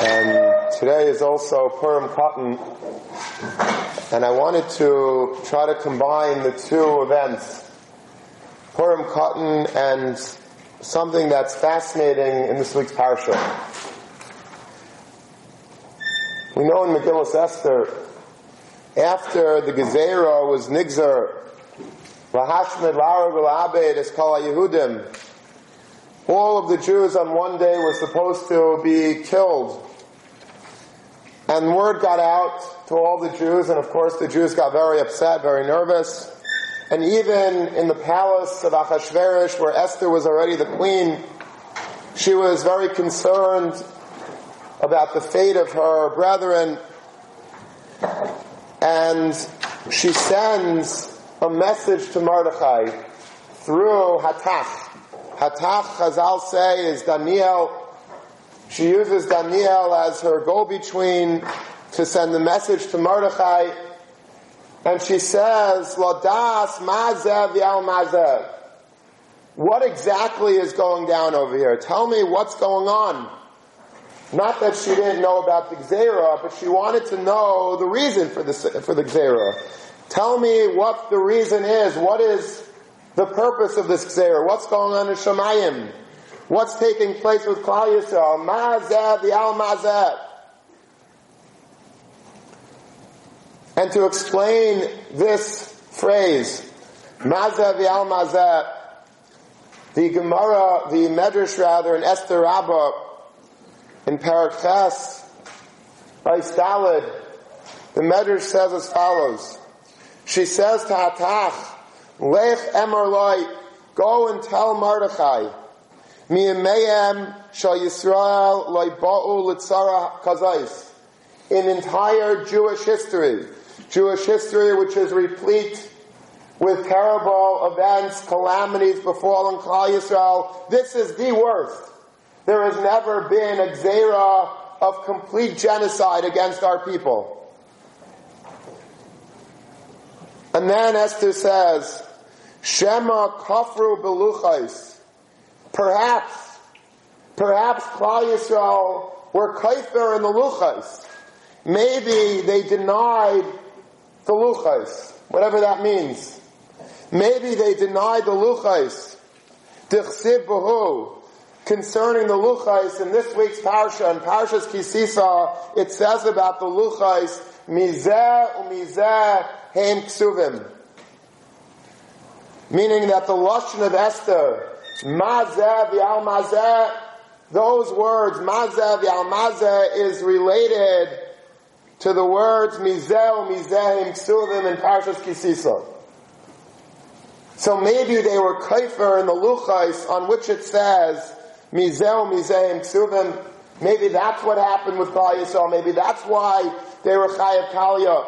And today is also Purim Katan. And I wanted to try to combine the two events, Purim Katan and something that's fascinating in this week's parsha. We know in Megillah Esther, after the Gezerah was Nigzer, Lahashmed Larag Abed is called Yehudim, all of the Jews on one day were supposed to be killed. And word got out to all the Jews, and of course the Jews got very upset, very nervous. And even in the palace of Achashverosh, where Esther was already the queen, she was very concerned about the fate of her brethren. And she sends a message to Mordechai through Hatach. Hatach, Chazal say, is Daniel. She uses Daniel as her go-between to send the message to Mordechai. And she says, Ladas Mazev Yal Mazev. What exactly is going down over here? Tell me what's going on. Not that she didn't know about the Gzera, but she wanted to know the reason for the, for the Gzera. Tell me what the reason is. What is the purpose of this Gzera? What's going on in Shemayim? What's taking place with Klal Yisrael? Mazeh the Al Mazeh. And to explain this phrase, Mazeh the Al Mazeh, the Gemara, the Medrash rather, in Esther Rabbah, in Parak Ches, by Stalid, the Medrash says as follows. She says to Hatach, Lech Emerloi, go and tell Mordechai, Miyameyem shall Yisrael loy ba'u litzara kazais. In entire Jewish history, Jewish history which is replete with terrible events, calamities befalling Klal Yisrael, this is the worst. There has never been a zera of complete genocide against our people. And then Esther says, Shema kafru beluchais. Perhaps, perhaps Klal Yisrael were kaifer in the luchais. Maybe they denied the luchais, whatever that means. Maybe they denied the luchais. Dichsib bahu. Concerning the luchais in this week's parsha, in Parshas Kisisa, it says about the luchais, mizeh umizeh heim ksuvim meaning that the Lashon of Esther, Mazeh v'al Mazeh, those words, Mazeh v'al Mazeh, is related to the words Mizeh Mizeh Ksuvim in Parshas Kisisa. So maybe they were kaifer in the Luchais on which it says Mizeh Mizeh Ksuvim. Maybe that's what happened with Klal Yisrael. Maybe that's why they were Chayav Talia.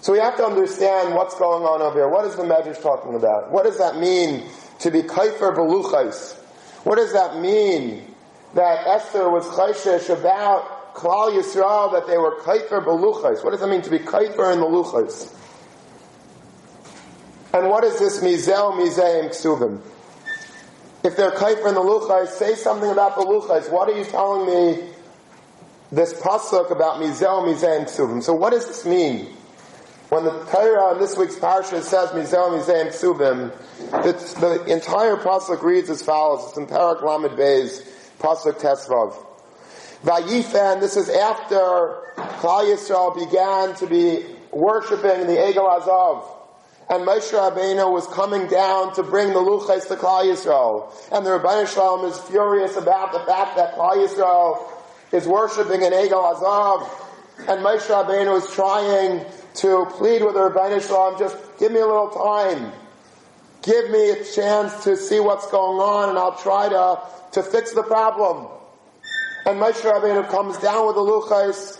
So we have to understand what's going on over here. What is the Medrash talking about? What does that mean to be kaifer beluchais? What does that mean that Esther was chayshish about Klal Yisrael, that they were kaifer beluchais? What does that mean to be kaifer in the luchais? And what is this mizel mizeim ksuvim? If they're kaifer in the luchais, say something about the luchais. What are you telling me this pasuk about mizel mizeim ksuvim? So what does this mean? When the Torah in this week's parsha says Mizel Mizeim Ksubim, the, the entire pasuk reads as follows. It's in Parak Lamed Beis, pasuk Tesvav. Vayifen, this is after Klal Yisrael began to be worshipping the Egel Azov. And Moshe Rabbeinu was coming down to bring the Luchais to Klal Yisrael. And the Rebbeinu Shalom is furious about the fact that Klal Yisrael is worshipping an Egel Azov. And Moshe Rabbeinu is trying to plead with the Rabbi Shalom, just give me a little time. Give me a chance to see what's going on and I'll try to, to fix the problem. And Moshe Rabbeinu comes down with the luchais.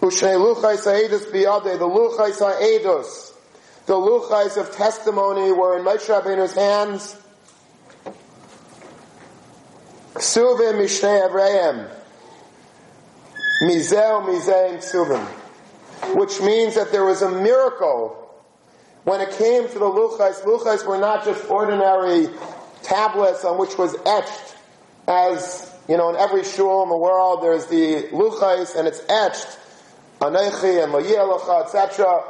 Ushnei luchais ha'edus biyade, the luchais ha'edus. The luchais of testimony were in Moshe Rabbeinu's hands. Ksuvim mishnei Avraham. Mizel Mizein Ksuvim. Which means that there was a miracle when it came to the Luchais. Luchais were not just ordinary tablets on which was etched as, you know, in every shul in the world, there's the luchais and it's etched, anechi and loyelacha, etc.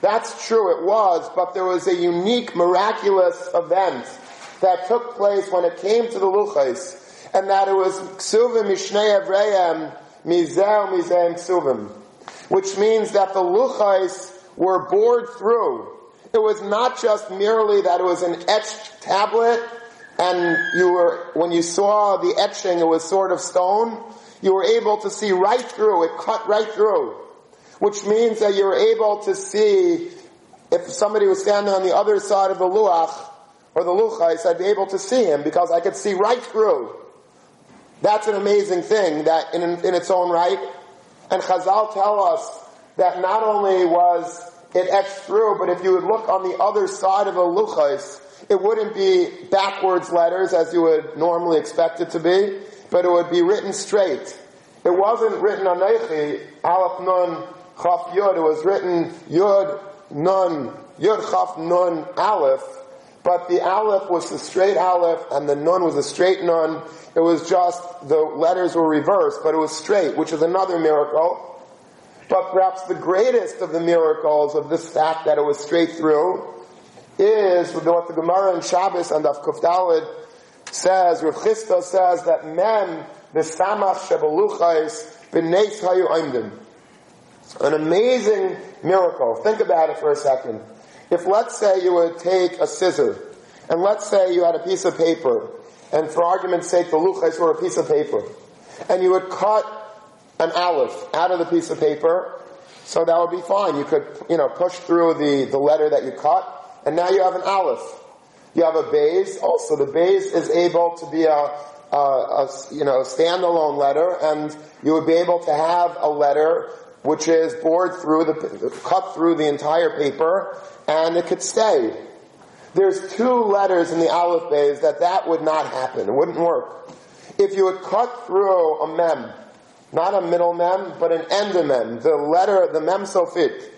That's true, it was, but there was a unique, miraculous event that took place when it came to the luchais, and that it was ksuvim mishnei evrayim mizeh mizeh ksuvim, which means that the luchais were bored through. It was not just merely that it was an etched tablet and you were, when you saw the etching, it was sort of stone. You were able to see right through, it cut right through. Which means that you were able to see, if somebody was standing on the other side of the luach, or the luchais, I'd be able to see him because I could see right through. That's an amazing thing that in, in its own right. And Chazal tell us that not only was it etched through, but if you would look on the other side of the luchais, it wouldn't be backwards letters as you would normally expect it to be, but it would be written straight. It wasn't written Anechi, Aleph Nun Chaf Yud, it was written Yud Nun, Yud Chaf Nun Aleph, but the Aleph was the straight Aleph and the Nun was a straight Nun. It was just, the letters were reversed, but it was straight, which is another miracle. But perhaps the greatest of the miracles of this fact that it was straight through is what the Gemara in Shabbos and Av Kufdalid says, Rav Chisda says that mem v'samach shebeluchais b'neis hayu oimdim. An amazing miracle. Think about it for a second. If let's say you would take a scissor, and let's say you had a piece of paper, and for argument's sake the luchais were a piece of paper, and you would cut an aleph out of the piece of paper, so that would be fine. You could, you know, push through the, the letter that you cut, and now you have an aleph. You have a base. Also, the base is able to be a, a, a you know standalone letter, and you would be able to have a letter which is bored through the cut through the entire paper, and it could stay. There's two letters in the aleph base that that would not happen. It wouldn't work. If you would cut through a mem, not a middle mem, but an end mem, the letter, the mem sofit,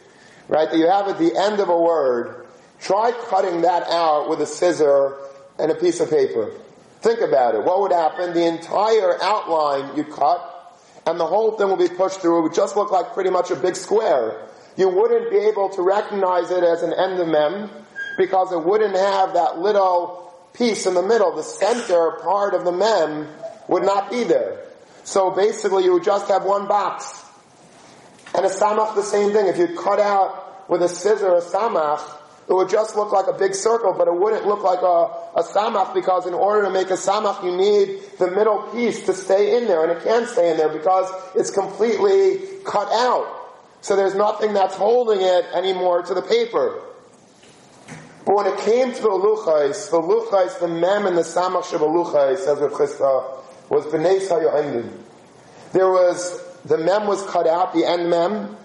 right, that you have at the end of a word, Try cutting that out with a scissor and a piece of paper. Think about it. What would happen? The entire outline you cut and the whole thing will be pushed through. It would just look like pretty much a big square. You wouldn't be able to recognize it as an endemem because it wouldn't have that little piece in the middle. The center part of the mem would not be there. So basically you would just have one box. And a samach the same thing. If you cut out with a scissor a samach, it would just look like a big circle, but it wouldn't look like a, a samach because in order to make a samach, you need the middle piece to stay in there, and it can't stay in there because it's completely cut out. So there's nothing that's holding it anymore to the paper. But when it came to the luchais, the luchais, the mem and the samach shabaluchais, says Rav Chisda, was b'nei sayoendin. There was, the mem was cut out, the end mem,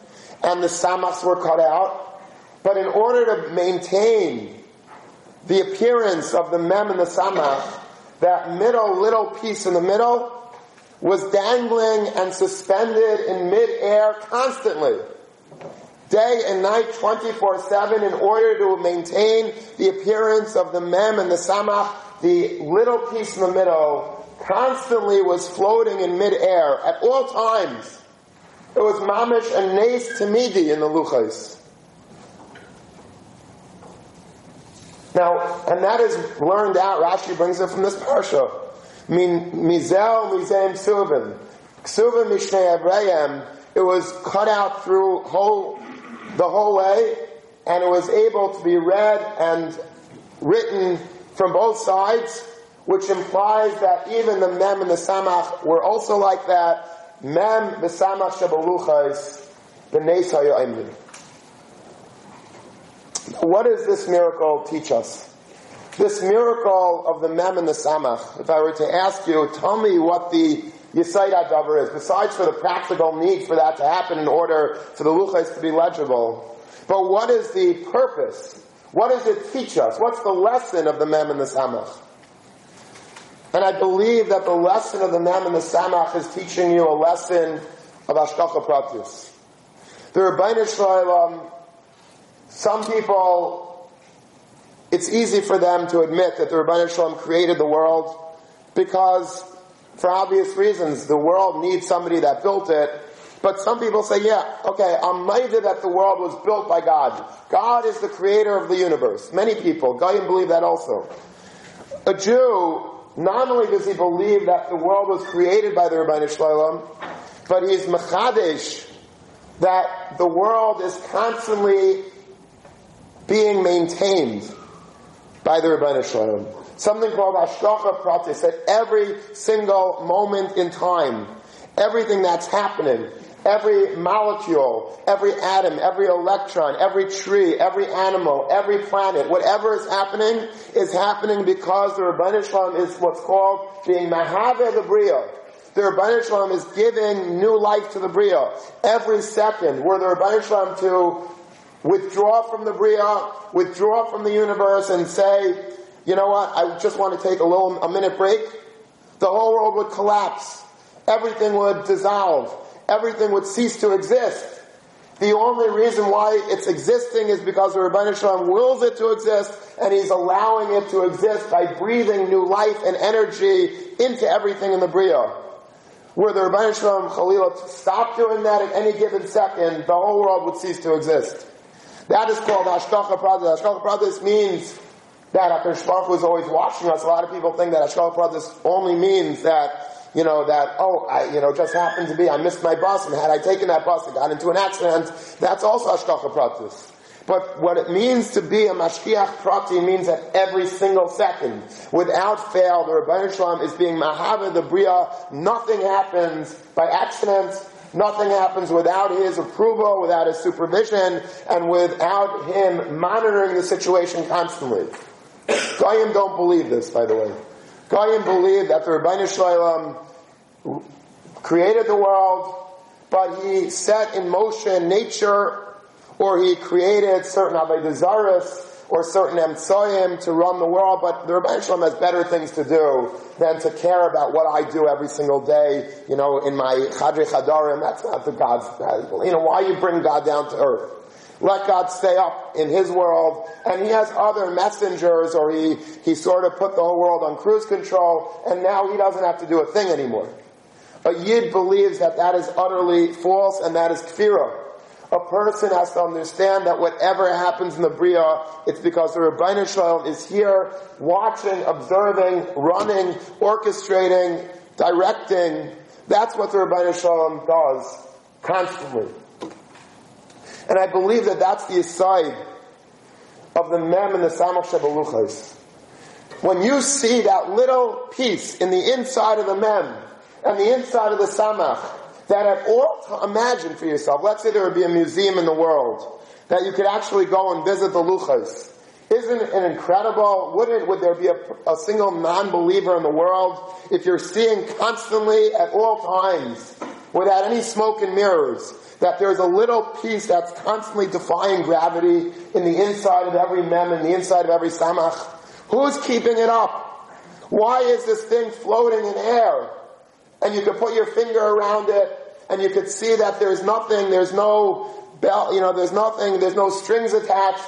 and the samachs were cut out, but in order to maintain the appearance of the mem and the samach, that middle little piece in the middle was dangling and suspended in midair constantly. Day and night, 24-7, in order to maintain the appearance of the mem and the samach, the little piece in the middle constantly was floating in midair at all times. It was mamish and nes tamidi in the luchas. Now, and that is learned out, Rashi brings it from this parsha. Mizel, Mizem, Ksuvim. Ksuvim, Mishnei Abraham, it was cut out through whole, the whole way, and it was able to be read and written from both sides, which implies that even the mem and the samach were also like that. Mem, the samach, shabaluchais, the nes what does this miracle teach us? This miracle of the Mem and the Samach, if I were to ask you, tell me what the Yisaid Adavar is, besides for the practical need for that to happen in order for the Luchas to be legible. But what is the purpose? What does it teach us? What's the lesson of the Mem and the Samach? And I believe that the lesson of the Mem and the Samach is teaching you a lesson of Ashkacha Pratis. The Rabbeinu Shalom some people it's easy for them to admit that the Rabban Shalom created the world because, for obvious reasons, the world needs somebody that built it. But some people say, yeah, okay, I'm minded that the world was built by God. God is the creator of the universe. Many people, Goyim believe that also. A Jew, not only does he believe that the world was created by the Rabban Shalom, but he's machadish that the world is constantly being maintained by the Rabban Shalom. Something called Hashgacha Pratis, at every single moment in time, everything that's happening, every molecule, every atom, every electron, every tree, every animal, every planet, whatever is happening, is happening because the Rabban Shalom is what's called being Mahave the Bria. The Rabban Shalom is giving new life to the Bria. Every second, were the Rabban Shalom to withdraw from the Bria, withdraw from the universe and say, you know what, I just want to take a little, a minute break, the whole world would collapse. Everything would dissolve. Everything would cease to exist. The only reason why it's existing is because the Rabban Shalom wills it to exist, and he's allowing it to exist by breathing new life and energy into everything in the Bria. Were the Rabban Shalom Chalila stop doing that at any given second, the whole world would cease to exist. That is called Hashgacha Pratis. Hashgacha Pratis means that HaKadosh Baruch is always watching us. A lot of people think that Hashgacha Pratis only means that, you know, that, oh, I, you know, just happened to be, I missed my bus, and had I taken that bus, I got into an accident. That's also Hashgacha Pratis. But what it means to be a mashkiach prati means that every single second, without fail, the Rabbi Shalom is being mahava the bria. Nothing happens by accident. Nothing happens without his approval, without his supervision, and without him monitoring the situation constantly. Goyim don't believe this, by the way. Goyim believe that the Rabbi Shalom created the world, but he set in motion nature, or he created certain Avodah or certain Emtsoyim to run the world, but the Rabbi Shalom has better things to do than to care about what I do every single day, you know, in my Chadri Chadarim. That's not the God's, uh, you know, why you bring God down to earth? Let God stay up in His world, and He has other messengers, or He, He sort of put the whole world on cruise control, and now He doesn't have to do a thing anymore. A Yid believes that that is utterly false, and that is kfirah a person has to understand that whatever happens in the Bria, it's because the Rabbi Shalom is here watching, observing, running, orchestrating, directing. That's what the Rabbi Shalom does constantly. And I believe that that's the aside of the Mem and the Samach Shebaluchas. When you see that little piece in the inside of the Mem and the inside of the Samach, that at all, imagine for yourself, let's say there would be a museum in the world, that you could actually go and visit the Luchas. Isn't it incredible? Wouldn't, would there be a, a single non-believer in the world if you're seeing constantly at all times, without any smoke and mirrors, that there's a little piece that's constantly defying gravity in the inside of every mem, in the inside of every samach? Who's keeping it up? Why is this thing floating in air? And you could put your finger around it and you could see that there's nothing, there's no bell, you know, there's nothing, there's no strings attached,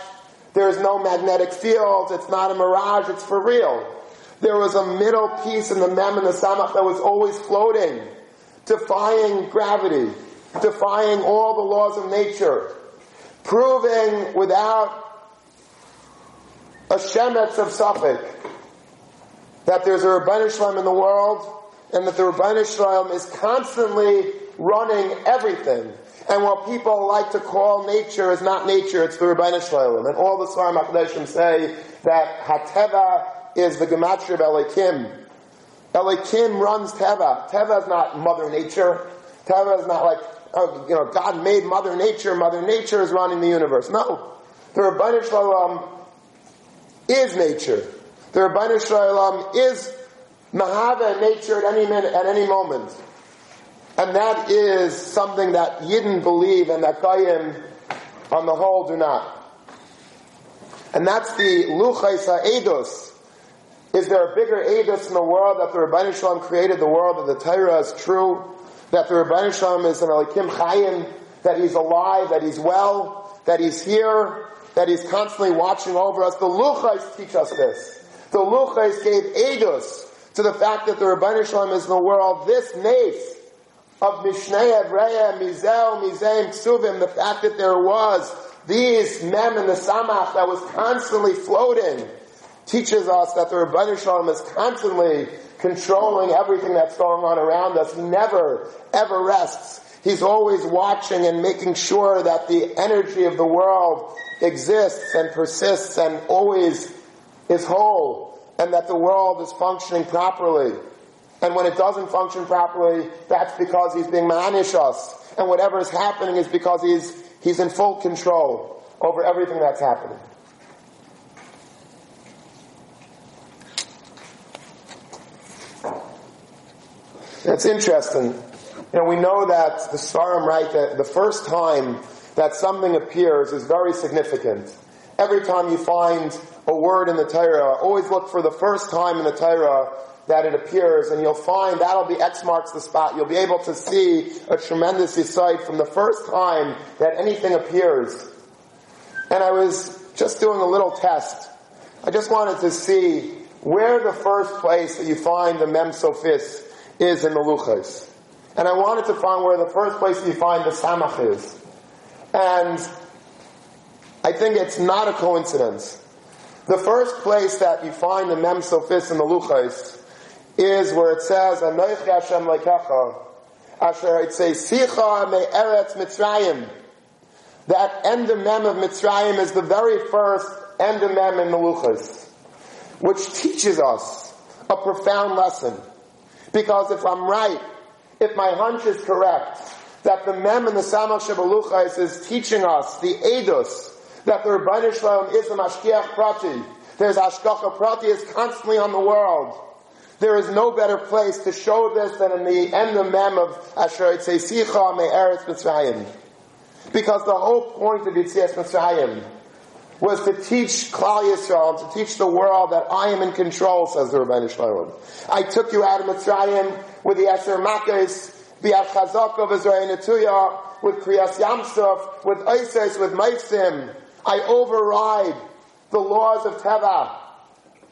there's no magnetic fields, it's not a mirage, it's for real. There was a middle piece in the Mem and the Samach that was always floating, defying gravity, defying all the laws of nature, proving without a shemetz of safek that there's a Rabban Shalom in the world and that the Rabban Shalom is constantly running everything. And what people like to call nature is not nature, it's the Rabbeinu Shalom. And all the Svarim HaKadeshim say that Hateva is the Gematria of Elikim. Elikim runs Teva. Teva is not Mother Nature. Teva is not like, oh, you know, God made Mother Nature, Mother Nature is running the universe. No. The Rabbeinu Shalom is nature. The Rabbeinu Shalom is Mahava nature at any minute, at any moment. And that is something that Yidden believe and that Goyim on the whole do not. And that's the Luchais HaEdus. Is there a bigger Edus in the world that the Rabbi Shalom created the world, that the Torah is true, that the Rabbi Shalom is an Elikim Chayim, that he's alive, that he's well, that he's here, that He's constantly watching over us. The Luchais teach us this. The Luchais gave Eidos to the fact that the Rabbi Shalom is in the world. This nace of Mishnei Evreya, Mizel, Mizeim, Ksuvim, the fact that there was these mem and the samach that was constantly floating teaches us that the Rabbi Shalom is constantly controlling everything that's going on around us. He never, ever rests. He's always watching and making sure that the energy of the world exists and persists and always is whole and that the world is functioning properly. And when it doesn't function properly, that's because he's being manish us. And whatever is happening is because he's, he's in full control over everything that's happening. It's interesting. You know, we know that the Svarim write that the first time that something appears is very significant. Every time you find a word in the Torah, always look for the first time in the Torah that it appears, and you'll find that'll be X marks the spot. You'll be able to see a tremendous insight from the first time that anything appears. And I was just doing a little test. I just wanted to see where the first place that you find the Mem Sophis is in the Luchas. And I wanted to find where the first place you find the Samach is. And I think it's not a coincidence. The first place that you find the Mem Sophis in the Luchas is where it says, Anoich Hashem Lekecha, Asher it says, Sicha me Eretz Mitzrayim. That endemem of Mem of Mitzrayim is the very first end of Mem in the Luchas, which teaches us a profound lesson. Because if I'm right, if my hunch is correct, that the Mem and the Samach Shabaluchais is teaching us the Edus, that the Rebbeinu Shalom is a Mashkiach Prati. There's Ashkacha Prati is constantly on the world. There is no better place to show this than in the end of Mem of Asher Sicha Me Eretz Mitzrayim. Because the whole point of Yitzias Mitzrayim was to teach Klal Yisrael, to teach the world that I am in control, says the Rebbeinu Shalom. I took you out of Mitzrayim with the Eser Makkos, the Chazak of Israel Netuya, with Kriyas Yamsuf, with Isis, with Maisim. I override the laws of Teva.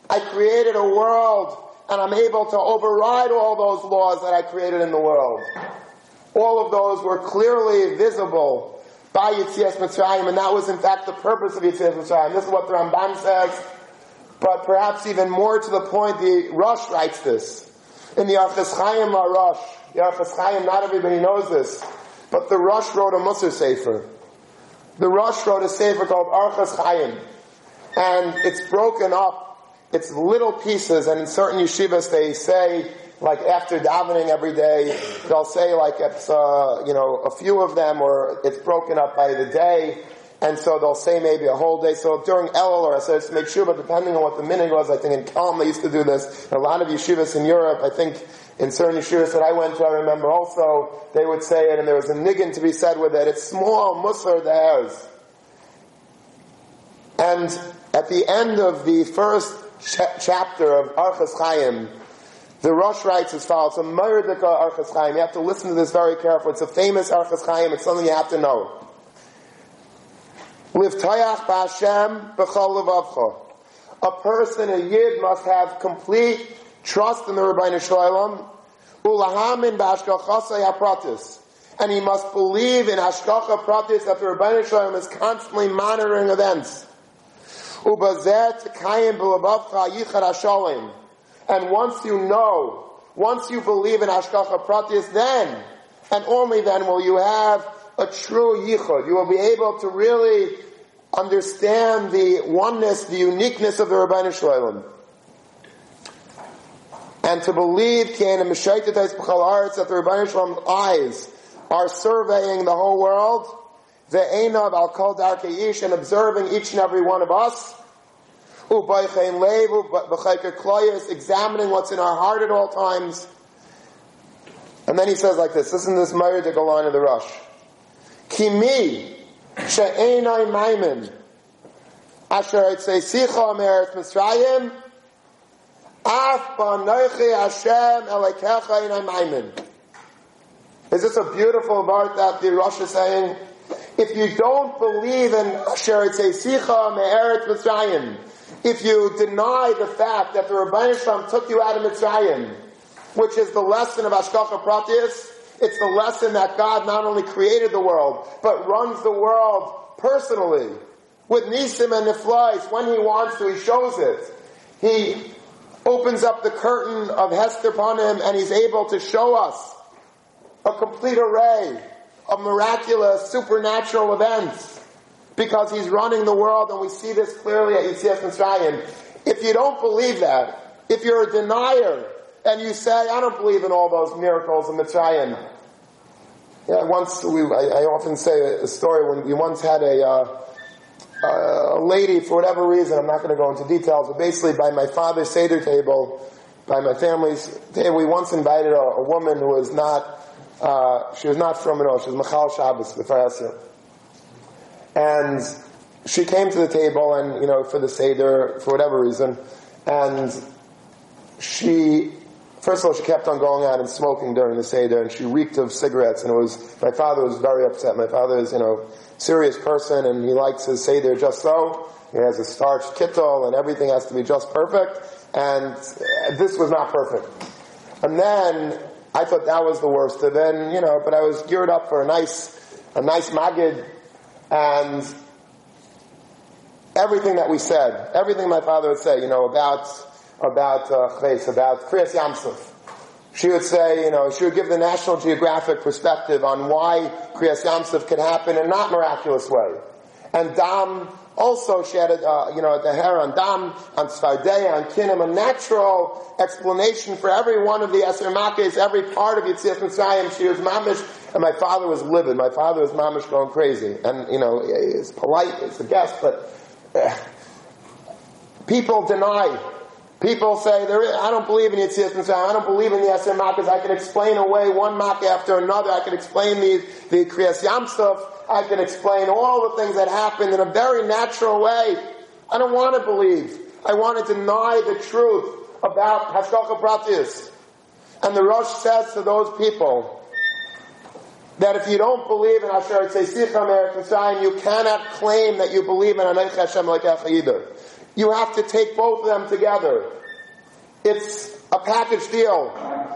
I created a world and I'm able to override all those laws that I created in the world. All of those were clearly visible by Yitzias Mitzrayim, and that was in fact the purpose of Yitzias Mitzrayim. This is what the Ramban says, but perhaps even more to the point, the Rosh writes this. In the Archas Chaim Rosh, the Archas Chaim, not everybody knows this, but the Rosh wrote a Musar Sefer. The Rosh wrote a Sefer called Archas Chaim, and it's broken up, it's little pieces, and in certain yeshivas they say like after davening every day, they'll say like it's uh, you know a few of them, or it's broken up by the day, and so they'll say maybe a whole day. So during Elul or says make sure, but depending on what the minute was, I think in Kelm they used to do this. a lot of yeshivas in Europe, I think in certain yeshivas that I went to, I remember also they would say it, and there was a niggin to be said with it. It's small musar theirs. And at the end of the first ch- chapter of Archas Chaim, the Rosh writes as follows, a Merdika Archas Chaim. You have to listen to this very carefully. It's a famous Archas Chaim. It's something you have to know. Livtayach b'Hashem b'chol levavcha. A person, a Yid, must have complete trust in the Rebbeinu Shalom. Ulahamin b'Hashkachasai hapratis. And he must believe in Hashkacha Pratis that the Rebbeinu Shalom is constantly monitoring events. Ubazet kayim b'levavcha yichar hashalim. And once you know, once you believe in Ashkacha Pratis, then, and only then will you have a true yichud. You will be able to really understand the oneness, the uniqueness of the Rabbeinu Shalom. And to believe that the Rabbeinu Shalom's eyes are surveying the whole world, the Einav al Kol and observing each and every one of us, examining what's in our heart at all times. And then he says like this, listen to this Mayr line of the Rosh. Kimi she'enai maimin asher say sicha me'eretz Mitzrayim af ba'noichi Hashem elekecha enai maimin. Is this a beautiful part that the Rosh is saying? If you don't believe in Asher Sicha Me'eret Mitzrayim, if you deny the fact that the Rabbi Shalom took you out of Mitzrayim, which is the lesson of Ashkacha Pratis, it's the lesson that God not only created the world, but runs the world personally. With Nisim and Niflais, when he wants to, he shows it. He opens up the curtain of Hester upon him and he's able to show us a complete array of miraculous, supernatural events because he's running the world and we see this clearly at Yitzias Mitzrayim. If you don't believe that, if you're a denier and you say, I don't believe in all those miracles in Mitzrayim. Yeah, once we, I, I often say a, story when we once had a, uh, a lady, for whatever reason, I'm not going to go into details, but basically by my father's Seder table, by my family's table, we once invited a, a woman who was not uh, she was not from all. She was Michal Shabbos, the. And she came to the table and, you know, for the Seder, for whatever reason, and she, first of all, she kept on going out and smoking during the Seder, and she reeked of cigarettes, and it was, my father was very upset. My father is, you know, serious person, and he likes his Seder just so. He has a starched kittel, and everything has to be just perfect, and this was not perfect. And then I thought that was the worst. And then, you know, but I was geared up for a nice, a nice magid, and everything that we said, everything my father would say, you know, about, about, uh, about Kriyas Yamsuf. She would say, you know, she would give the National Geographic perspective on why Kriyas Yamsuf could happen in not miraculous way. And Dam also, she had, a, uh, you know, the hair on Dam, on Tzfardei, on Kinim, a natural explanation for every one of the Eser every part of Yitzias Mitzrayim. She was mamish, and my father was livid. My father was mamish going crazy. And, you know, he's polite, he's a guest, but uh, people deny. People say, there is, I don't believe in Yitzias Mitzrayim. I don't believe in the Eser. I can explain away one Mak after another. I can explain the, the Kriyas Yam Suf. I can explain all the things that happened in a very natural way. I don't want to believe. I want to deny the truth about Hashgacha Pratis. And the Rosh says to those people that if you don't believe in Asher Eretz you cannot claim that you believe in Anech Hashem Lekecha either. You have to take both of them together. It's a package deal.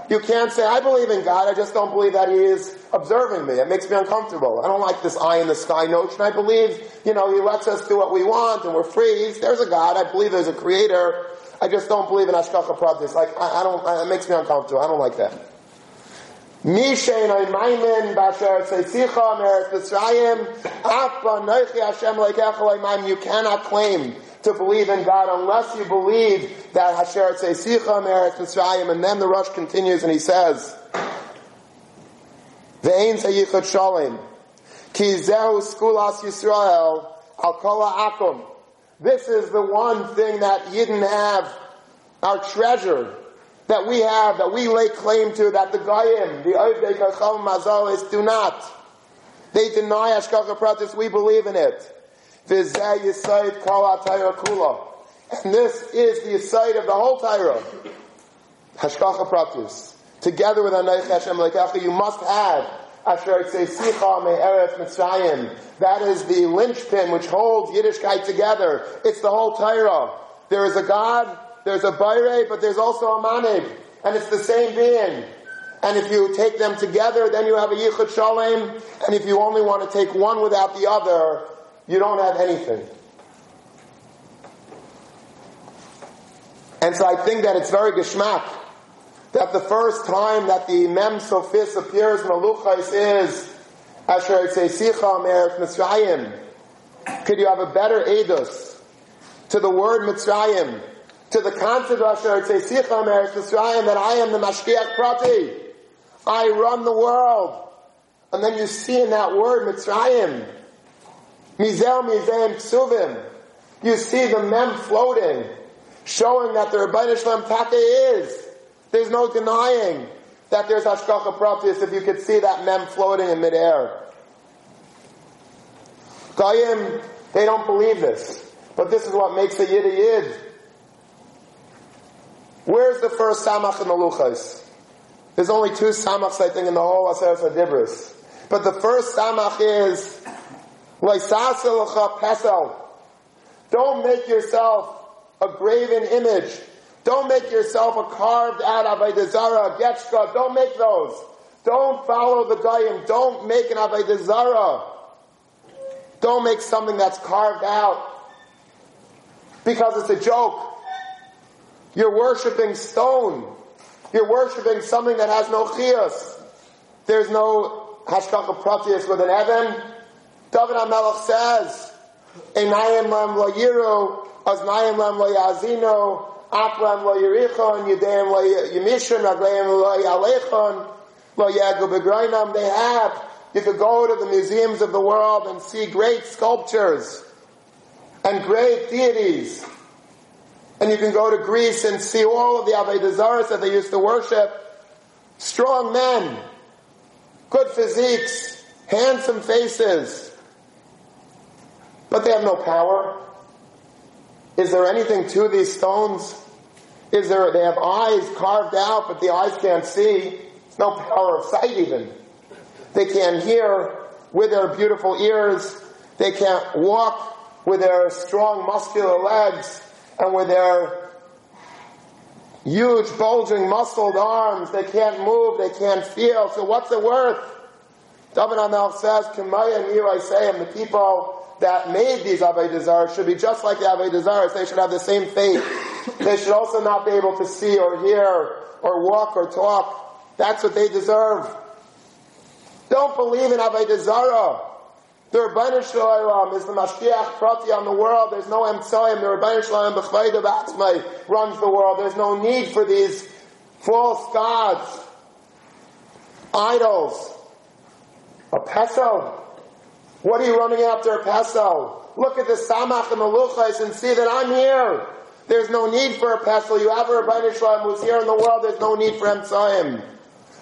You can't say, I believe in God, I just don't believe that He is observing me. It makes me uncomfortable. I don't like this eye in the sky notion. I believe, you know, He lets us do what we want and we're free. There's a God. I believe there's a creator. I just don't believe in Ashkacha Pratis. Like, I, I don't, it makes me uncomfortable. I don't like that. You cannot claim to believe in God unless you believe that Hasher Tzeisicha Meretz Mitzrayim. And then the Rosh continues and he says, Ve'ein Seyichot Shalim, Ki Zehu Skulas Yisrael, Al Kol Akum. This is the one thing that Yidden have, our treasure, that we have, that we lay claim to, that the Goyim, the Oivdei Kachal Mazalis do not. They deny Ashkacha Pratis, we believe in it. And this is the site of the whole Torah. Hashkacha Pratis. Together with Anayich Hashem Lekecha, you must have Asher Sicha Me'eretz Mitzrayim. That is the linchpin which holds Yiddishkeit together. It's the whole Torah. There is a God, there's a Bayre, but there's also a Manig. And it's the same being. And if you take them together, then you have a Yichud Shalem. And if you only want to take one without the other, you don't have anything. And so I think that it's very geschmack that the first time that the Mem Sophis appears in the Luchais is Asher Sicha Me'eretz Mitzrayim. Could you have a better edus to the word Mitzrayim, to the concept of Asher Sicha Me'eretz Mitzrayim that I am the Mashkiach Prati. I run the world. And then you see in that word Mitzrayim, Mizel Mizeim Ksuvim. You see the mem floating, showing that the Rabbi Shalom Take is. There's no denying that there's Hashkacha Pratis if you could see that mem floating in midair. Goyim, they don't believe this. But this is what makes a Yid a Yid. Where's the first Samach in the Luchas? There's only two Samachs, I think, in the whole Aseret Adibris. But the first Samach is Don't make yourself a graven image. Don't make yourself a carved out Avodah Zarah, Getchka. Don't make those. Don't follow the Goyim. Don't make an Avodah. Don't make something that's carved out because it's a joke. You're worshiping stone. You're worshiping something that has no chias. There's no hashkacha pratius with an Evan. David HaMelech says, Einayim lam lo yiru, aznayim lam lo yazino, aplam lo yirichon, yudayim lo yimishon, raglayim lo yalechon, lo yagu begroinam. They have. You could go to the museums of the world and see great sculptures and great deities. And you can go to Greece and see all of the Avodah that they used to worship. Strong men, good physiques, handsome faces, but they have no power. Is there anything to these stones? Is there, they have eyes carved out, but the eyes can't see. There's no power of sight even. They can't hear with their beautiful ears. They can't walk with their strong muscular legs and with their huge bulging muscled arms. They can't move. They can't feel. So what's it worth? David HaMelech says, you, I say, and the people that made these Avodah should be just like the Avodah They should have the same faith. they should also not be able to see or hear or walk or talk. That's what they deserve. Don't believe in Avodah Zarah. The Rebbeinu Shalom is the Mashgiach Prati on the world. There's no Emtsoyim. The Rebbeinu Shalom B'chvayda B'atzmai runs the world. There's no need for these false gods, idols. A Pesach. What are you running after a pesel? Look at the Samach and the Luchais and see that I'm here. There's no need for a pesel. You have a Rabbi Shalom who's here in the world. There's no need for Emtsaim.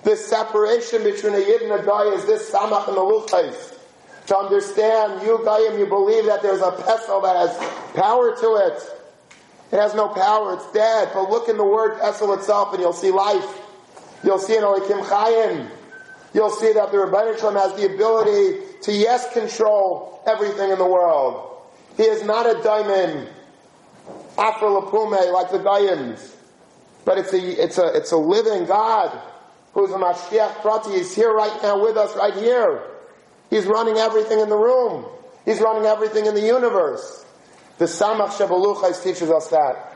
This separation between a Yid and a Guy is this Samach and the Luchais. To understand, you Gayim, you believe that there's a pesel that has power to it. It has no power. It's dead. But look in the word pesel itself and you'll see life. You'll see an Elikim Chayim. You'll see that the Rebbeinu Shalom has the ability to yes control everything in the world. He is not a diamond, afro lapume, like the Gayans. But it's a, it's a, it's a living God who's a Mashiach Prati. He's here right now with us, right here. He's running everything in the room. He's running everything in the universe. The Samach Shabaluchais teaches us that.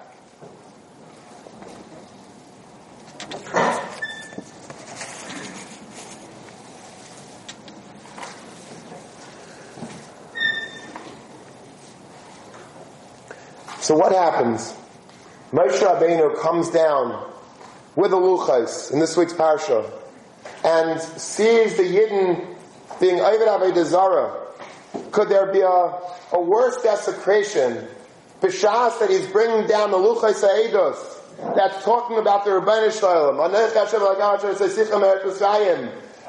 So what happens? Moshe Rabbeinu comes down with the Luchas in this week's parsha and sees the Yidden being Ovid Avodah. Could there be a, a worse desecration? B'shas that he's bringing down the Luchas Eidos that's talking about the Rebbeinu Shalom.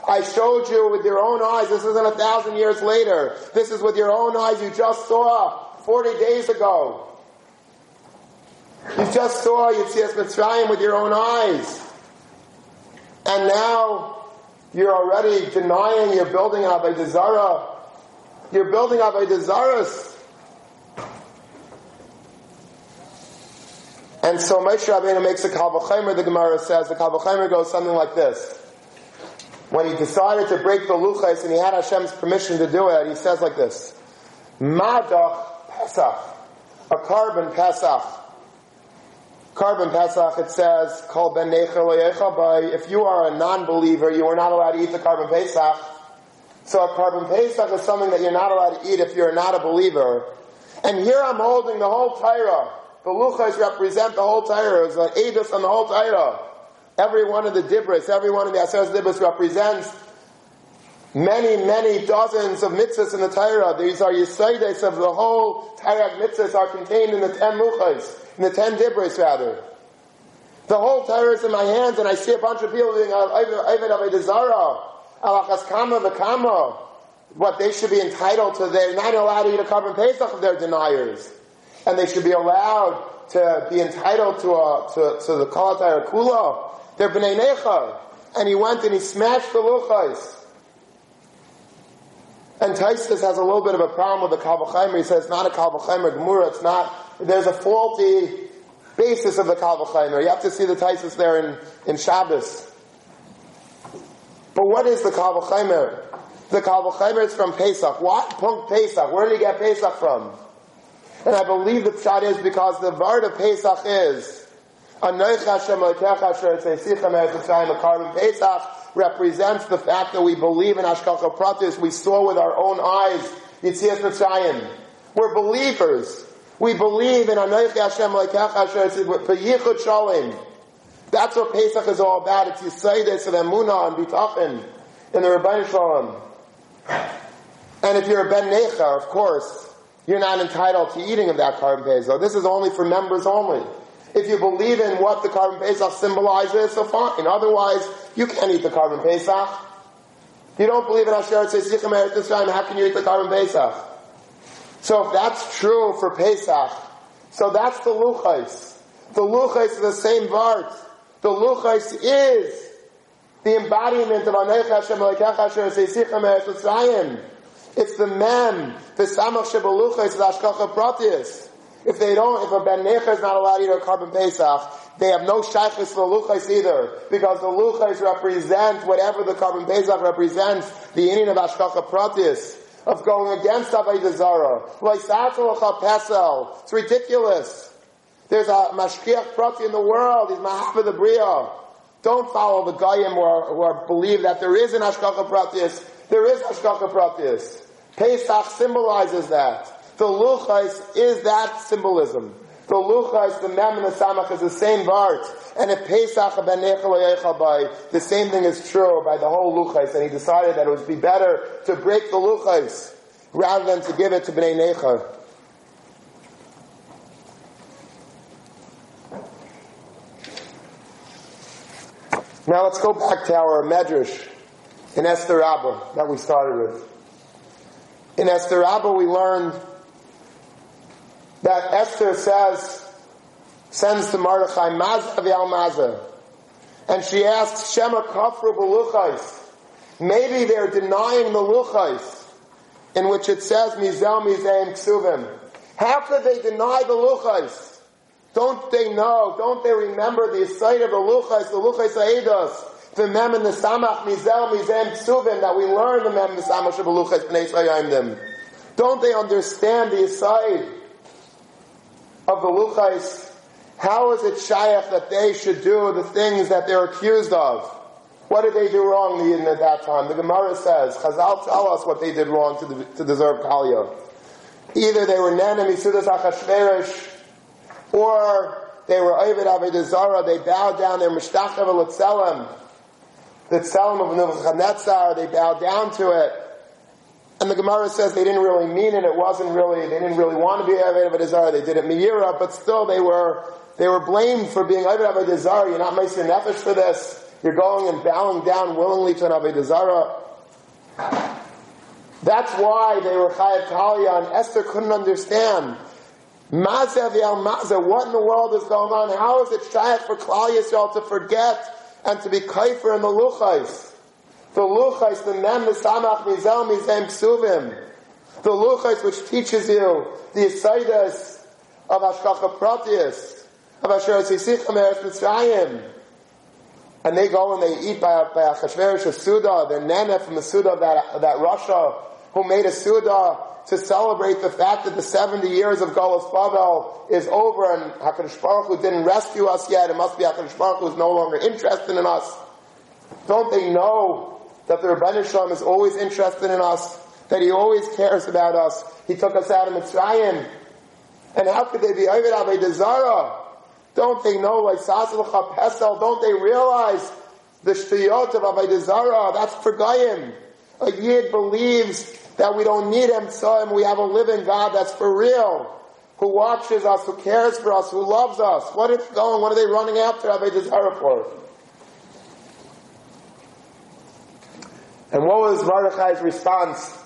I showed you with your own eyes. This isn't a thousand years later. This is with your own eyes. You just saw 40 days ago. You just saw Yitzias Mitzrayim with your own eyes. And now you're already denying you're building Avodah. You're building Avodah. And so Moshe Rabbeinu makes a Kal Vachomer, the Gemara says, the Kal Vachomer goes something like this. When he decided to break the Luchais and he had Hashem's permission to do it, he says like this. Madach Pesach. A korban Pesach. Korban Pesach, it says, Kol ben by If you are a non-believer, you are not allowed to eat the korban Pesach. So a korban Pesach is something that you're not allowed to eat if you're not a believer. And here I'm holding the whole Torah. The Luchas represent the whole Torah. It's an Edus on the whole Torah. Every one of the Dibris, every one of the Aseret Dibris represents many, many dozens of mitzvahs in the Torah. These are Yisaides of the whole Torah mitzvahs are contained in the ten Luchas in the ten Dibris rather. The whole Torah is in my hands, and I see a bunch of people doing uh, Ivan of Zara, Alachas Kama Kama. What they should be entitled to, they're not allowed to eat a korban Pesach if they're deniers. And they should be allowed to be entitled to a, to, to the Kalatayr Kula. They're B'nai Necha. And he went and he smashed the Luchais. And Taisus has a little bit of a problem with the Kal He says it's not a Kal Gemura. It's not. There's a faulty basis of the Kal You have to see the Taisus there in, in Shabbos. But what is the Kal The Kal is from Pesach. What? Punk Pesach. Where did he get Pesach from? And I believe the pshat is because the word of Pesach is Hashem Pesach represents the fact that we believe in Ashkacha Pratis. We saw with our own eyes Yitzias Mitzrayim. We're believers. We believe in Anoich Hashem Leikach Asher Yichud Shalim. That's what Pesach is all about. It's Yisaydes and Emunah and Bitachin in the Rabbi Shalom. And if you're a Ben Necha, of course, you're not entitled to eating of that korban Pesach. This is only for members only. If you believe in what the korban Pesach symbolizes, so fine. Otherwise, you can't eat the korban Pesach. You don't believe in Asher Tzeichim Eretz Yisrael, how can you eat the korban Pesach? So if that's true for Pesach, so that's the Luchais. The Luchais is the same Vart. The Luchais is the embodiment of Anech Hashem Elekech Asher Tzeichim Eretz. It's the Mem, the Samach Shebaluchais, the Ashkacha Pratius. If they don't, if a ben necha is not allowed to eat a korban pesach, they have no shaykhis to the luchais either, because the luchais represent whatever the korban pesach represents, the union of ashkacha pratis, of going against Avodah Zarah. It's ridiculous. There's a mashkiach prati in the world. He's mahafa the bria. Don't follow the goyim who, are, who are believe that there is an ashkacha pratis. There is ashkacha pratis. Pesach symbolizes that. The luchais is that symbolism. The luchais, the mem and the samach is the same vart. And if Pesach ben the same thing is true by the whole luchais, and he decided that it would be better to break the luchais rather than to give it to bnei necha. Now let's go back to our medrash in Esther Rabbah that we started with. In Esther Rabbah we learned that Esther says, sends to Mordechai, Mazah v'al Mazah. And she asks, Shema kafru b'luchais. Maybe they're denying the luchais, in which it says, Mizel mizeim ksuvim. How could they deny the luchais? Don't they know, don't they remember the sight of the luchais, the luchais aidos, the mem and the samach, mizel mizeim ksuvim, that we learn the mem and the samach of luchais, Don't they understand the aside of the Luchais, how is it shaykh that they should do the things that they're accused of? What did they do wrong the at that time? The Gemara says, Chazal tell us what they did wrong to, to deserve Kalia. Either they were Nen and Misudas Achashverosh, or they were Ovid Avedazara, they bowed down their Mishtachav L'Tzelem, the Tzelem of Nebuchadnezzar, they bowed down to it. And the Gemara says they didn't really mean it. It wasn't really, they didn't really want to be Avodah Avodah They did it Meira, but still they were, they were blamed for being Avodah Avodah You're not Meister Nefesh for this. You're going and bowing down willingly to an Avodah That's why they were Chayat Talia and Esther couldn't understand. Mazev Yal Mazev, what in the world is going on? How is it Shayat for Klal Yisrael to forget and to be Kaifer in the? The luchais, the mem, the samach, mizel, mizem, ksuvim. The luchais which teaches you the asaidas of Ashkacha Pratius, of Asher Tzisichem Eretz Mitzrayim. And they go and they eat by, by Achashverosh Suda, the nene from the Suda of that, that Russia, who made a Suda to celebrate the fact that the 70 years of Golos Babel is over and HaKadosh Baruch Hu didn't rescue us yet. It must be HaKadosh Baruch Hu is no longer interested in us. Don't they know that the Rebbeinu Shalom is always interested in us, that He always cares about us. He took us out of Mitzrayim. And how could they be Ovid Avodah Zarah? Don't they know, like Sasal Pesel, don't they realize the Shtiyot of Avodah Zarah? That's for Goyim. A Yid believes that we don't need Him, so we have a living God that's for real who watches us, who cares for us, who loves us. What is going? What are they running after Avodah Zarah for? And what was Mordechai's response?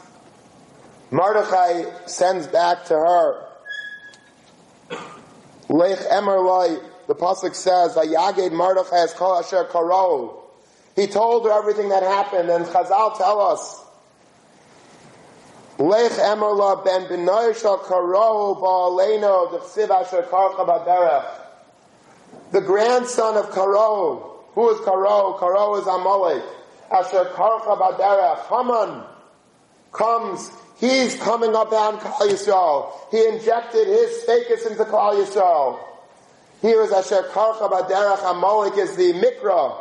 Mordechai sends back to her, Lech Emerloi, the Pasuk says, Vayaged Mordechai es kol asher He told her everything that happened, and Chazal tell us Lech Emerla ben Benoy shal Karohu ba'aleino d'chsiv asher karcha. The grandson of Karo. Who is Karo? Karo is Amalek. Asher karcha baderech. Haman comes. He's coming up on Klal Yisrael. He injected his status into Klal Yisrael. Here is Asher karcha baderech. Amalek is the mikra.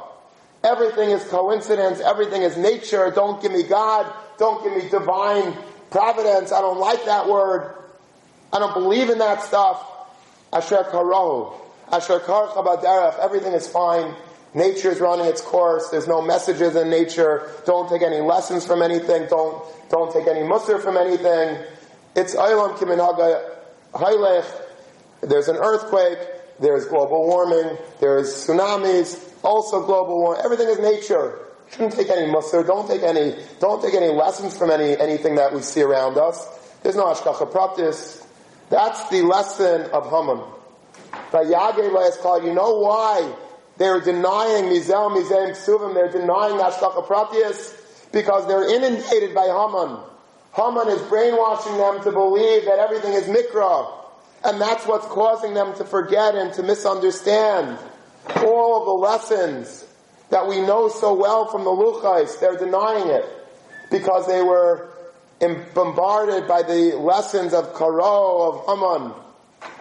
Everything is coincidence. Everything is nature. Don't give me God. Don't give me divine providence, I don't like that word. I don't believe in that stuff. Asher karohu. Asher kar Everything is fine. Nature is running its course. There's no messages in nature. Don't take any lessons from anything. Don't, don't take any mussar from anything. It's aylam kiminaga hailech. There's an earthquake. There's global warming. There's tsunamis. Also global warming. Everything is nature. Shouldn't take any mussar. Don't take any. Don't take any lessons from any anything that we see around us. There's no hashgacha pratis. That's the lesson of Haman. But Yage is called, you know why they're denying Mizel, Mizel, Ksuvim, they're denying Hashgacha Pratis? Because they're inundated by Haman. Haman is brainwashing them to believe that everything is Mikra. And that's what's causing them to forget and to misunderstand all of the lessons that we know so well from the Luchais, they're denying it because they were bombarded by the lessons of Karo, of Haman,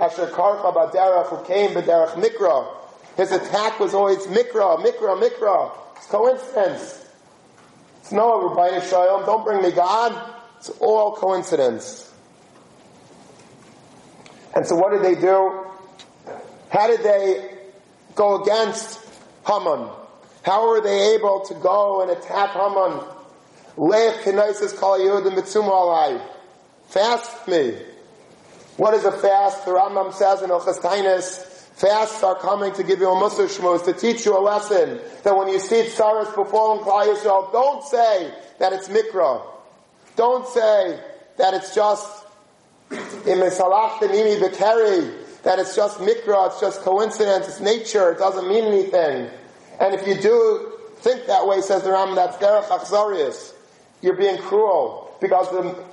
Asher Karcha Baderach, who came Baderach Mikra. His attack was always Mikra, Mikra, Mikra. It's coincidence. It's no Rabbi Shalom, don't bring me God. It's all coincidence. And so what did they do? How did they go against Haman? How were they able to go and attack Haman? Lech kenoises kol Yehudim alai. Fast me. What is a fast? The Rambam says in Ilchas fasts are coming to give you a Musar Shmuz, to teach you a lesson. That when you see tsaras befalling Klal Yisrael, don't say that it's Mikra. Don't say that it's just that it's just Mikra, it's just coincidence, it's nature, it doesn't mean anything. And if you do think that way, says the Ram, that's derech achzarius. You're being cruel because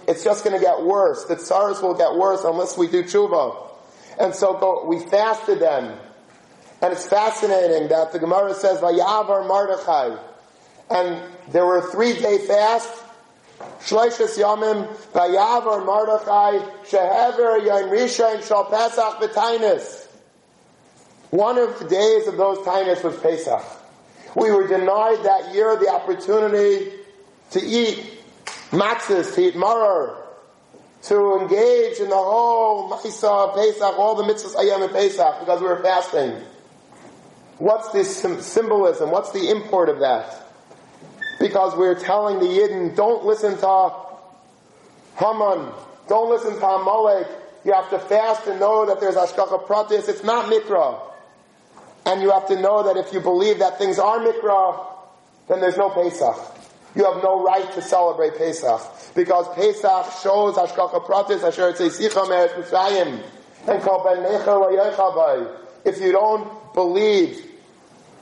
it's just going to get worse. The tsars will get worse unless we do tshuva. And so we fasted then. And it's fascinating that the Gemara says, Vayavar Mordechai. And there were a three day fast. Shleishas Yamim, Vayavar Mordechai, Shehever Yain Rishon Shal Pesach B'Tainis. One of the days of those Tainis was Pesach. We were denied that year the opportunity to eat matzahs, to eat maror, to engage in the whole Maisa Pesach, all the mitzvahs Ayam Pesach, because we were fasting. What's the symbolism? What's the import of that? Because we're telling the Yidden, don't listen to Haman, don't listen to Amalek, you have to fast and know that there's Ashkacha Pratis, it's not Mikra. And you have to know that if you believe that things are mikra, then there's no Pesach. You have no right to celebrate Pesach. Because Pesach shows Hashkacha Pratis, Asher Mitzrayim, and If you don't believe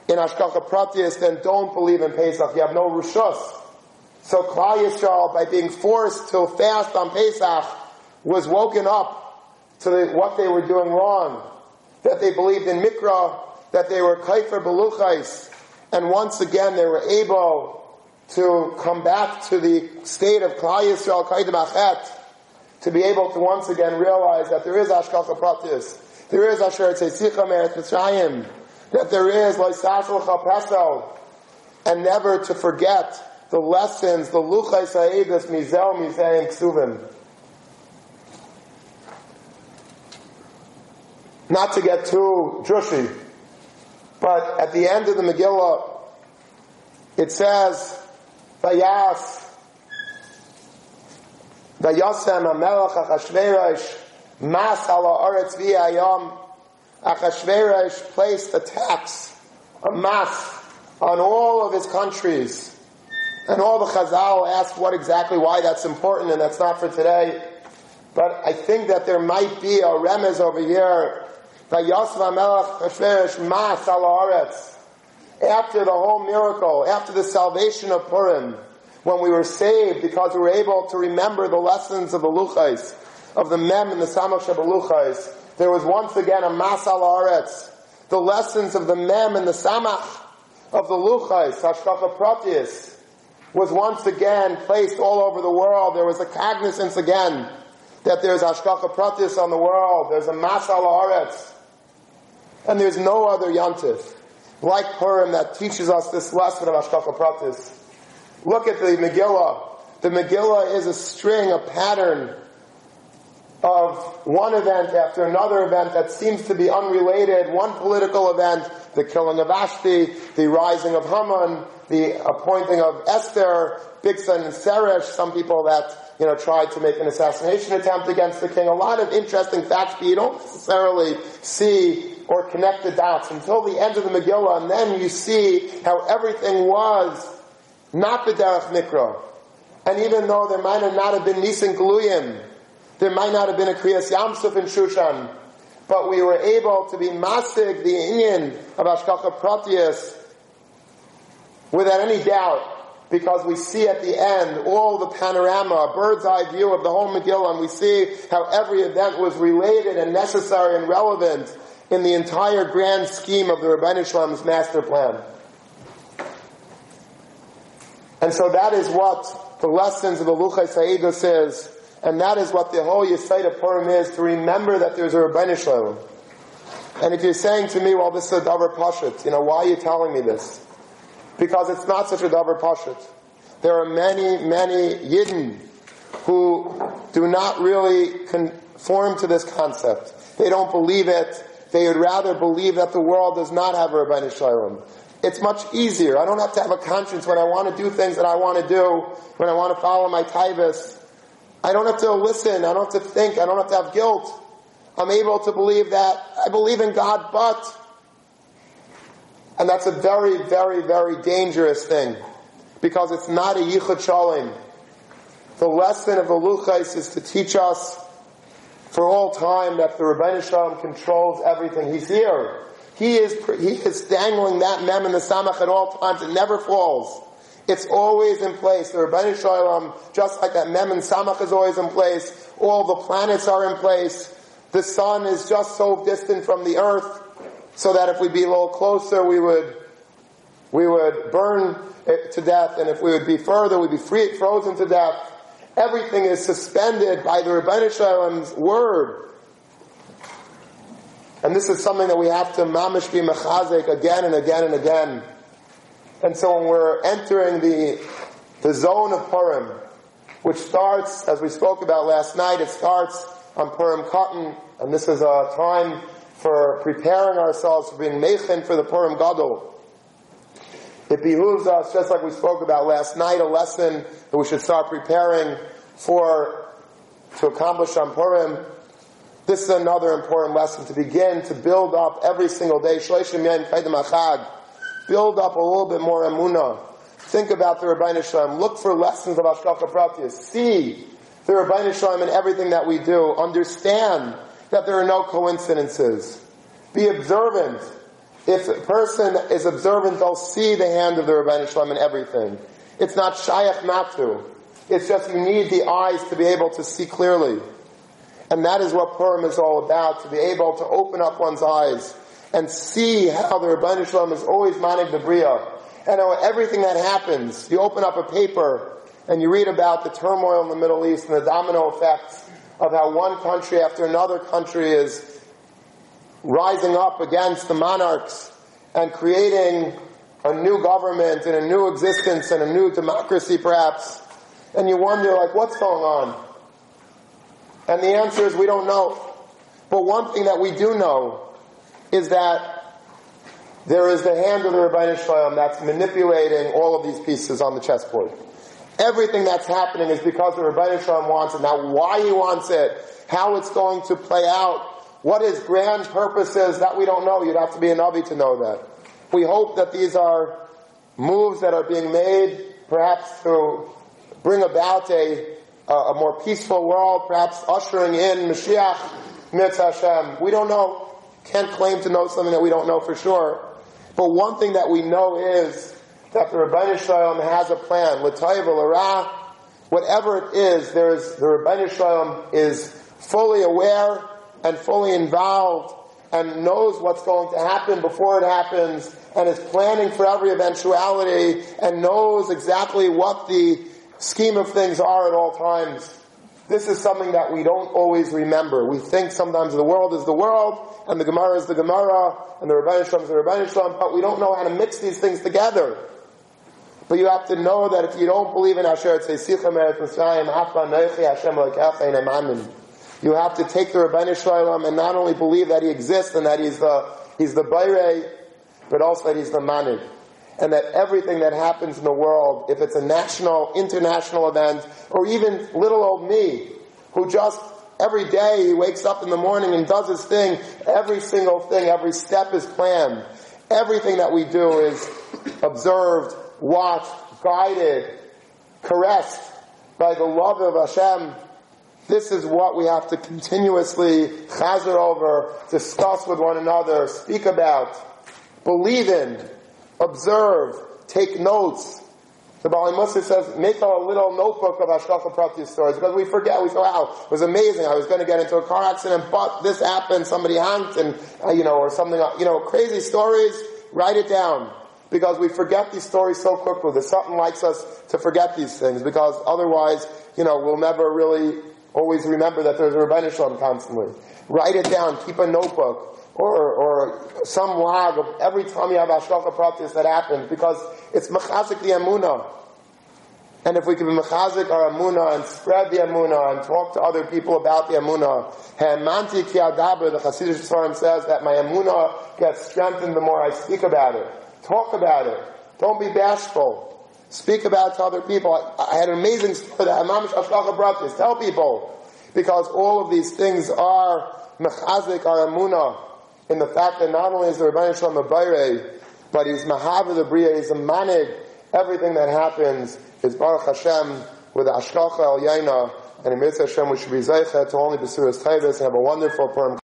in Hashkacha Pratis, then don't believe in Pesach. You have no Rishus. So Klal Yisrael, by being forced to fast on Pesach, was woken up to the, what they were doing wrong. That they believed in Mikra, that they were kaifer beluchais, and once again they were able to come back to the state of Klal Yisrael kaidim achet, to be able to once again realize that there is ashkacha pratis, there is asher tzeitzichem eretz Mitzrayim, that there is loisasel chapesel, and never to forget the lessons, the luchais ha'edus mizel mizeim ksuvim. Not to get too drushy, but at the end of the Megillah, it says, Vayas, Vayasem HaMelech Achashverosh, Mas ala Oretz V'ayam, Achashverosh placed a tax, a mass, on all of his countries. And all the Chazal asked what exactly, why that's important, and that's not for today. But I think that there might be a remez over here Melech Mas After the whole miracle, after the salvation of Purim, when we were saved because we were able to remember the lessons of the Luchais, of the Mem and the Samach Shabaluchais. There was once again a Masal Aretz, the lessons of the Mem and the Samach of the Luchais, Hashkacha Pratius, was once again placed all over the world. There was a cognizance again that there's Hashkacha Pratius on the world, there's a Masal Aretz, and there's no other Yantif like Purim that teaches us this lesson of Hashkacha Pratis. Look at the Megillah. The Megillah is a string, a pattern of one event after another event that seems to be unrelated. One political event, the killing of Vashti, the rising of Haman, the appointing of Esther, Bigsan and Seresh, some people that, you know, tried to make an assassination attempt against the king. A lot of interesting facts, but you don't necessarily see or connect the dots until the end of the Megillah, and then you see how everything was not the Derech Mikra. And even though there might have not have been Nisan Gluyim, there might not have been a Kriyas Yam Suf in Shushan, but we were able to be masig the Inyan of Ashkacha Pratius without any doubt, because we see at the end all the panorama, a bird's eye view of the whole Megillah, and we see how every event was related and necessary and relevant in the entire grand scheme of the Rabbeinu Shalom's master plan. And so that is what the lessons of the Luchai Sa'idah says, and that is what the whole Yisayt of Purim is, to remember that there's a Rabbeinu Shalom. And if you're saying to me, well, this is a Davar Pashut, you know, why are you telling me this? Because it's not such a Davar Pashut. There are many, many Yidden who do not really conform to this concept. They don't believe it. They would rather believe that the world does not have a Rabbeinu Shalom. It's much easier. I don't have to have a conscience when I want to do things that I want to do, when I want to follow my taivas. I don't have to listen. I don't have to think. I don't have to have guilt. I'm able to believe that I believe in God, but. And that's a very, very, very dangerous thing. Because it's not a yichud shalom. The lesson of the luchais is to teach us for all time that the Rabbeinu Shalom controls everything. He's here. He is, he is dangling that mem in the samach at all times. It never falls. It's always in place. The Rabbeinu Shalom, just like that mem and samach is always in place, all the planets are in place. The sun is just so distant from the earth so that if we'd be a little closer, we would, we would burn to death, and if we would be further, we'd be free, frozen to death. Everything is suspended by the Rabbeinu Shalom's word. And this is something that we have to mamish be mechazek again and again and again. And so when we're entering the, the zone of Purim, which starts, as we spoke about last night, it starts on Purim Katan, and this is a time for preparing ourselves for being mechin for the Purim Gadol. It behooves us, just like we spoke about last night, a lesson that we should start preparing for, to accomplish on Purim. This is another important lesson to begin to build up every single day. Build up a little bit more emunah. Think about the Rabbeinu Shalom. Look for lessons of Ashkacha Pratyas. See the Rabbeinu Shalom in everything that we do. Understand that there are no coincidences. Be observant if a person is observant, they'll see the hand of the Rabbi Shalom in everything. It's not not to. It's just you need the eyes to be able to see clearly. And that is what Purim is all about, to be able to open up one's eyes and see how the Rabbi Shalom is always manig the Bria. And everything that happens, you open up a paper and you read about the turmoil in the Middle East and the domino effects of how one country after another country is rising up against the monarchs and creating a new government and a new existence and a new democracy perhaps. And you wonder like, what's going on? And the answer is we don't know. But one thing that we do know is that there is the hand of the Rabbi Shalom that's manipulating all of these pieces on the chessboard. Everything that's happening is because the Rabbi Shalom wants it. Now why he wants it, how it's going to play out, what his grand purpose is, that we don't know. You'd have to be a Navi to know that. We hope that these are moves that are being made, perhaps to bring about a, a more peaceful world, perhaps ushering in Mashiach, Mitzvah Hashem. We don't know. Can't claim to know something that we don't know for sure. But one thing that we know is that the Rabbi Shalom has a plan. Whatever it is, there is, the Rabbi Shalom is fully aware and fully involved and knows what's going to happen before it happens and is planning for every eventuality and knows exactly what the scheme of things are at all times. This is something that we don't always remember. We think sometimes the world is the world, and the Gemara is the Gemara, and the Rabbi Shalom is the Rabbi Shalom, but we don't know how to mix these things together. But you have to know that if you don't believe in Asher Tzeisichem Eretz Mitzrayim, Afa Noichi Hashem Lekecha Amin. You have to take the Rabbi Shalom and not only believe that he exists and that he's the, he's the Bayrei, but also that he's the Manig and that everything that happens in the world, if it's a national, international event, or even little old me, who just every day he wakes up in the morning and does his thing, every single thing, every step is planned. Everything that we do is observed, watched, guided, caressed by the love of Hashem. This is what we have to continuously chazer over, discuss with one another, speak about, believe in, observe, take notes. The Bali Musa says, make a little notebook of Ashkafa Prati stories because we forget. We say, wow, it was amazing. I was going to get into a car accident, but this happened, somebody hung, and, uh, you know, or something, you know, crazy stories. Write it down because we forget these stories so quickly. There's something likes us to forget these things because otherwise, you know, we'll never really always remember that there's a Rebbeinu Shalom constantly. Write it down, keep a notebook or, or some log of every time you have Ashkacha practice that happens, because it's Mechazik the Amunah. And if we can be Mechazik our Amunah and spread the Amunah and talk to other people about the Amunah, Hemanti Ki the Hasidic Sfarim says that my Amunah gets strengthened the more I speak about it. Talk about it. Don't be bashful. Speak about to other people. I, I had an amazing story that Imam Ashkacha this. Tell people. Because all of these things are Mechazik our Amunah in the fact that not only is the Rabbi Shalom a but he's Mahav the Bria, he's a Manig. Everything that happens is Baruch Hashem with Ashkacha El Yaina, and in Mitzvah Hashem we should be Zeichet to only Basuras Tavis and have a wonderful Purim.